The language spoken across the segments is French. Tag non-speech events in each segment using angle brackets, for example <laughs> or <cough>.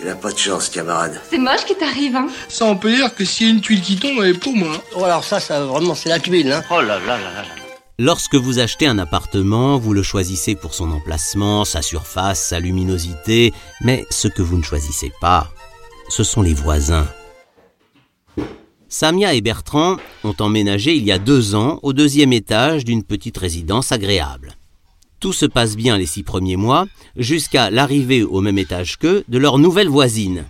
Tu n'as pas de chance, camarade. C'est moche qui t'arrive, hein Ça, on peut dire que s'il y a une tuile qui tombe, elle est pour moi. Oh, alors ça, ça vraiment, c'est la tuile, hein. Oh là là là là là. Lorsque vous achetez un appartement, vous le choisissez pour son emplacement, sa surface, sa luminosité, mais ce que vous ne choisissez pas, ce sont les voisins. Samia et Bertrand ont emménagé il y a deux ans au deuxième étage d'une petite résidence agréable. Tout se passe bien les six premiers mois, jusqu'à l'arrivée au même étage qu'eux de leur nouvelle voisine.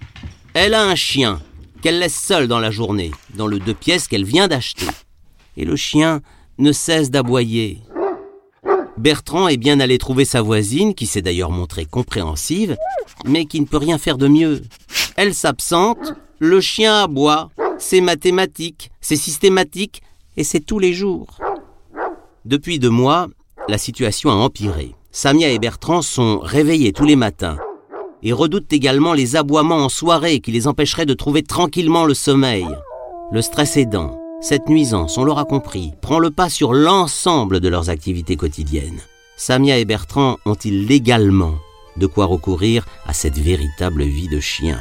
Elle a un chien, qu'elle laisse seul dans la journée, dans le deux pièces qu'elle vient d'acheter. Et le chien ne cesse d'aboyer. Bertrand est bien allé trouver sa voisine, qui s'est d'ailleurs montrée compréhensive, mais qui ne peut rien faire de mieux. Elle s'absente, le chien aboie, c'est mathématique, c'est systématique, et c'est tous les jours. Depuis deux mois, la situation a empiré. Samia et Bertrand sont réveillés tous les matins et redoutent également les aboiements en soirée qui les empêcheraient de trouver tranquillement le sommeil. Le stress aidant, cette nuisance, on l'aura compris, prend le pas sur l'ensemble de leurs activités quotidiennes. Samia et Bertrand ont-ils légalement de quoi recourir à cette véritable vie de chien?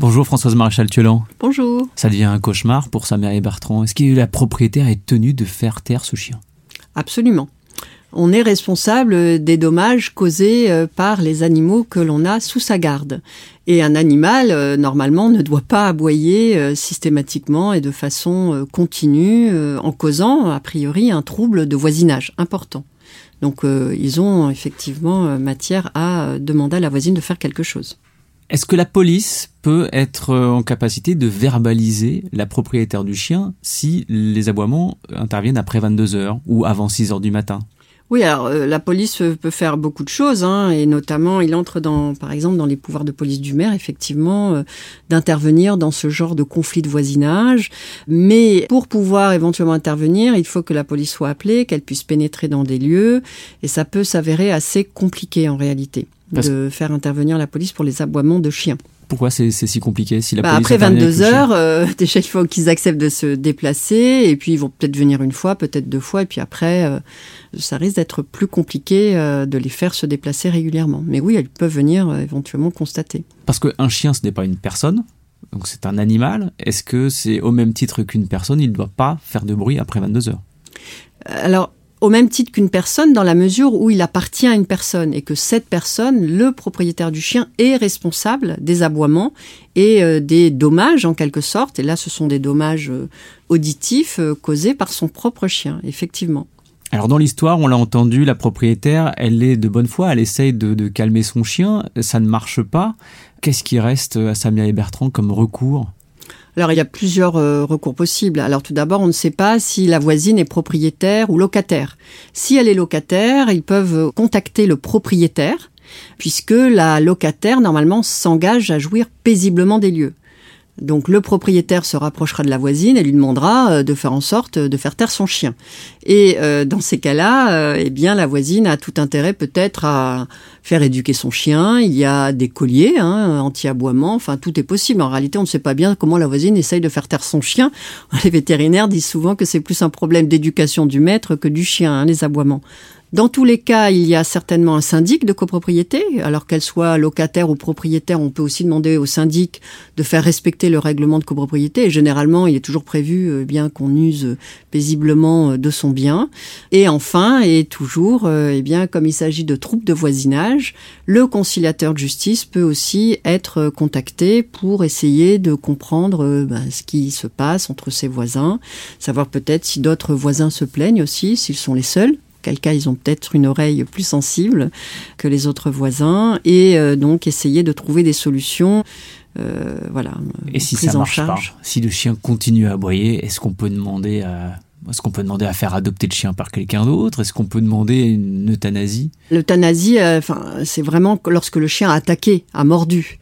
Bonjour Françoise Maréchal Thiolan. Bonjour. Ça devient un cauchemar pour sa mère et Bertrand. Est-ce que la propriétaire est tenue de faire taire ce chien? Absolument. On est responsable des dommages causés euh, par les animaux que l'on a sous sa garde. Et un animal, euh, normalement, ne doit pas aboyer euh, systématiquement et de façon continue, en causant, a priori, un trouble de voisinage important. Donc, ils ont effectivement matière à demander à la voisine de faire quelque chose. Est-ce que la police peut être en capacité de verbaliser la propriétaire du chien si les aboiements interviennent après 22 heures ou avant 6 heures du matin? Oui, alors euh, la police peut faire beaucoup de choses, hein, et notamment il entre dans, par exemple, dans les pouvoirs de police du maire, effectivement, euh, d'intervenir dans ce genre de conflit de voisinage. Mais pour pouvoir éventuellement intervenir, il faut que la police soit appelée, qu'elle puisse pénétrer dans des lieux, et ça peut s'avérer assez compliqué en réalité de faire intervenir la police pour les aboiements de chiens. Pourquoi c'est si compliqué si la bah, Après 22 heures, euh, <laughs> déjà il faut qu'ils acceptent de se déplacer et puis ils vont peut-être venir une fois, peut-être deux fois et puis après euh, ça risque d'être plus compliqué euh, de les faire se déplacer régulièrement. Mais oui, elles peuvent venir éventuellement constater. Parce qu'un chien ce n'est pas une personne, donc c'est un animal. Est-ce que c'est au même titre qu'une personne, il ne doit pas faire de bruit après 22 heures Alors au même titre qu'une personne dans la mesure où il appartient à une personne et que cette personne, le propriétaire du chien, est responsable des aboiements et euh, des dommages en quelque sorte. Et là, ce sont des dommages euh, auditifs euh, causés par son propre chien, effectivement. Alors dans l'histoire, on l'a entendu, la propriétaire, elle est de bonne foi, elle essaye de, de calmer son chien, ça ne marche pas. Qu'est-ce qui reste à Samia et Bertrand comme recours? Alors il y a plusieurs euh, recours possibles. Alors tout d'abord, on ne sait pas si la voisine est propriétaire ou locataire. Si elle est locataire, ils peuvent contacter le propriétaire, puisque la locataire, normalement, s'engage à jouir paisiblement des lieux. Donc le propriétaire se rapprochera de la voisine et lui demandera euh, de faire en sorte de faire taire son chien. Et euh, dans ces cas-là, euh, eh bien la voisine a tout intérêt peut-être à faire éduquer son chien. Il y a des colliers hein, anti-aboiement. Enfin, tout est possible. En réalité, on ne sait pas bien comment la voisine essaye de faire taire son chien. <laughs> Les vétérinaires disent souvent que c'est plus un problème d'éducation du maître que du chien, hein, les aboiements. Dans tous les cas, il y a certainement un syndic de copropriété. Alors qu'elle soit locataire ou propriétaire, on peut aussi demander au syndic de faire respecter le règlement de copropriété. Et généralement, il est toujours prévu euh, bien qu'on use paisiblement euh, de son bien. Et enfin, et toujours, euh, eh bien, comme il s'agit de troupes de voisinage, le conciliateur de justice peut aussi être contacté pour essayer de comprendre ben, ce qui se passe entre ses voisins, savoir peut-être si d'autres voisins se plaignent aussi, s'ils sont les seuls quel cas ils ont peut-être une oreille plus sensible que les autres voisins, et euh, donc essayer de trouver des solutions. Euh, voilà. Et si ça marche pas, si le chien continue à aboyer, est-ce qu'on peut demander à Est-ce qu'on peut demander à faire adopter le chien par quelqu'un d'autre? Est-ce qu'on peut demander une euthanasie? L'euthanasie, euh, enfin, c'est vraiment lorsque le chien a attaqué, a mordu.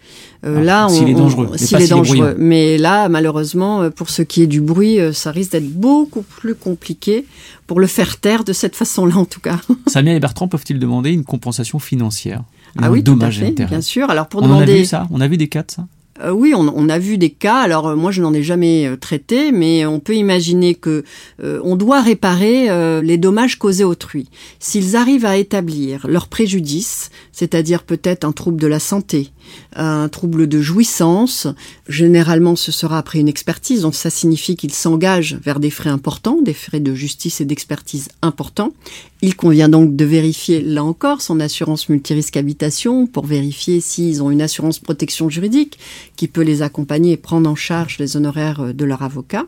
Euh, Ah, là, on, s'il est dangereux, on- mais pas est dangereux. mais là, malheureusement, euh, pour ce qui est du bruit, euh, ça risque d'être beaucoup plus compliqué pour le faire taire de cette façon-là, en tout cas. <laughs> Samia et Bertrand peuvent-ils demander une compensation financière? Ah oui, tout à dommage fait, intérêt bien sûr. Alors pour On en a demander, vu ça? On a vu des cas de ça? Euh, oui, on, a vu des cas. Alors euh, moi, je n'en ai jamais euh, traité, mais on peut imaginer que on doit réparer les dommages causés autrui. S'ils arrivent à établir leur préjudice, c'est-à-dire peut-être un trouble de la santé, un trouble de jouissance, généralement ce sera après une expertise. Donc ça signifie qu'ils s'engagent vers des frais importants, des frais de justice et d'expertise importants. Il convient donc de vérifier, là encore, son assurance multirisque habitation pour vérifier s'ils ont une assurance protection juridique qui peut les accompagner et prendre en charge les honoraires euh, de leur avocat.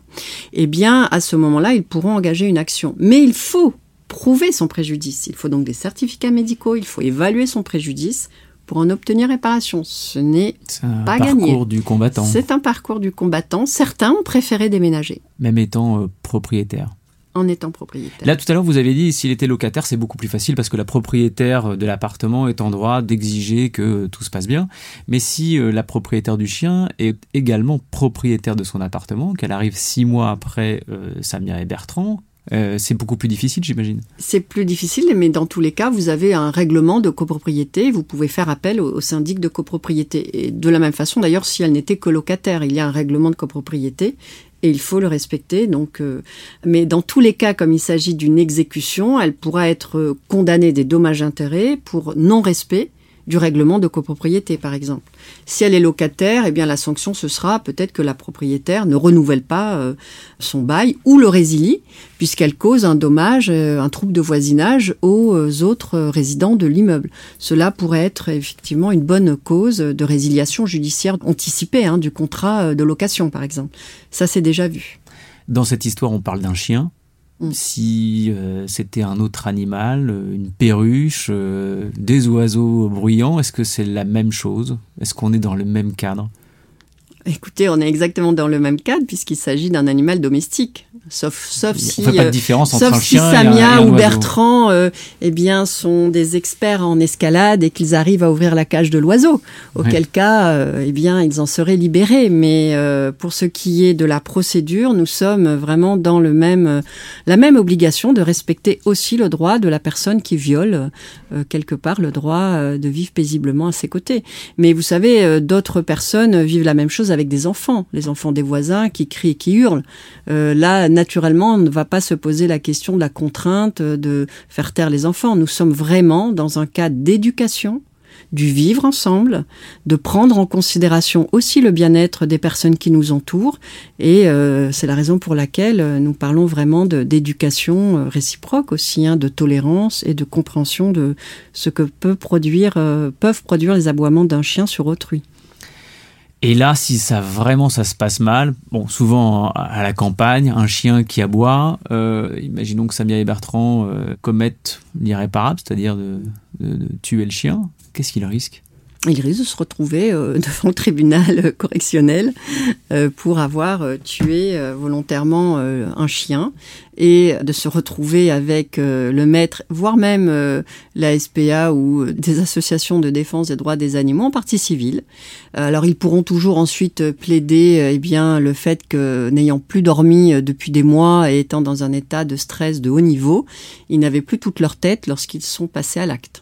Eh bien, à ce moment-là, ils pourront engager une action. Mais il faut prouver son préjudice. Il faut donc des certificats médicaux, il faut évaluer son préjudice pour en obtenir réparation. Ce n'est C'est un Pas parcours gagné. du combattant, c'est un parcours du combattant. Certains ont préféré déménager même étant euh, propriétaire. En étant propriétaire. Là, tout à l'heure, vous avez dit, s'il était locataire, c'est beaucoup plus facile parce que la propriétaire de l'appartement est en droit d'exiger que tout se passe bien. Mais si euh, la propriétaire du chien est également propriétaire de son appartement, qu'elle arrive six mois après euh, Samia et Bertrand, euh, c'est beaucoup plus difficile, j'imagine. C'est plus difficile, mais dans tous les cas, vous avez un règlement de copropriété. Vous pouvez faire appel au, au syndic de copropriété. Et de la même façon, d'ailleurs, si elle n'était que locataire, il y a un règlement de copropriété et il faut le respecter. Donc, euh, mais dans tous les cas, comme il s'agit d'une exécution, elle pourra être condamnée des dommages-intérêts pour non-respect du règlement de copropriété, par exemple. Si elle est locataire, eh bien la sanction ce sera peut-être que la propriétaire ne renouvelle pas euh, son bail ou le résilie, puisqu'elle cause un dommage, euh, un trouble de voisinage aux euh, autres résidents de l'immeuble. Cela pourrait être effectivement une bonne cause de résiliation judiciaire anticipée hein, du contrat de location, par exemple. Ça, c'est déjà vu. Dans cette histoire, on parle d'un chien. Si euh, c'était un autre animal, euh, une perruche, euh, des oiseaux bruyants, est-ce que c'est la même chose? Est-ce qu'on est dans le même cadre? Écoutez, on est exactement dans le même cadre puisqu'il s'agit d'un animal domestique. Sauf, sauf si, On fait pas de différence entre sauf un si chien et un- et Samia un ou. Bertrand, euh, eh bien, sont des experts en escalade et qu'ils arrivent à ouvrir la cage de l'oiseau. Auquel cas, euh, eh bien, ils en seraient libérés. Mais euh, pour ce qui est de la procédure, nous sommes vraiment dans le même, euh, la même obligation de respecter aussi le droit de la personne qui viole euh, quelque part le droit de vivre paisiblement à ses côtés. Mais vous savez, d'autres personnes vivent la même chose avec des enfants, les enfants des voisins qui crient et qui hurlent. Euh, là, naturellement, on ne va pas se poser la question de la contrainte de faire taire les enfants. Nous sommes vraiment dans un cas d'éducation du vivre ensemble, de prendre en considération aussi le bien-être des personnes qui nous entourent. Et euh, c'est la raison pour laquelle euh, nous parlons vraiment d'éducation réciproque aussi, hein, de tolérance et de compréhension de ce que peuvent produire les aboiements d'un chien sur autrui. Et là, si ça vraiment ça se passe mal, bon, souvent à la campagne, un chien qui aboie, euh, imaginons que Samia et Bertrand euh, commettent l'irréparable, c'est-à-dire de, de- de tuer le chien, qu'est-ce qu'il risque? Il risque de se retrouver euh, <laughs> devant le tribunal correctionnel euh, pour avoir euh, tué volontairement un chien et de se retrouver avec le maître, voire même la SPA ou des associations de défense des droits des animaux en partie civile. Alors ils pourront toujours ensuite plaider eh bien le fait que n'ayant plus dormi depuis des mois et étant dans un état de stress de haut niveau, ils n'avaient plus toute leur tête lorsqu'ils sont passés à l'acte.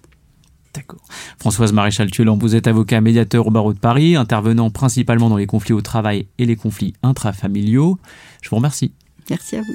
Françoise Maréchal-Tuelan, vous êtes avocat médiateur au barreau de Paris, intervenant principalement dans les conflits au travail et les conflits intrafamiliaux. Je vous remercie. Merci à vous.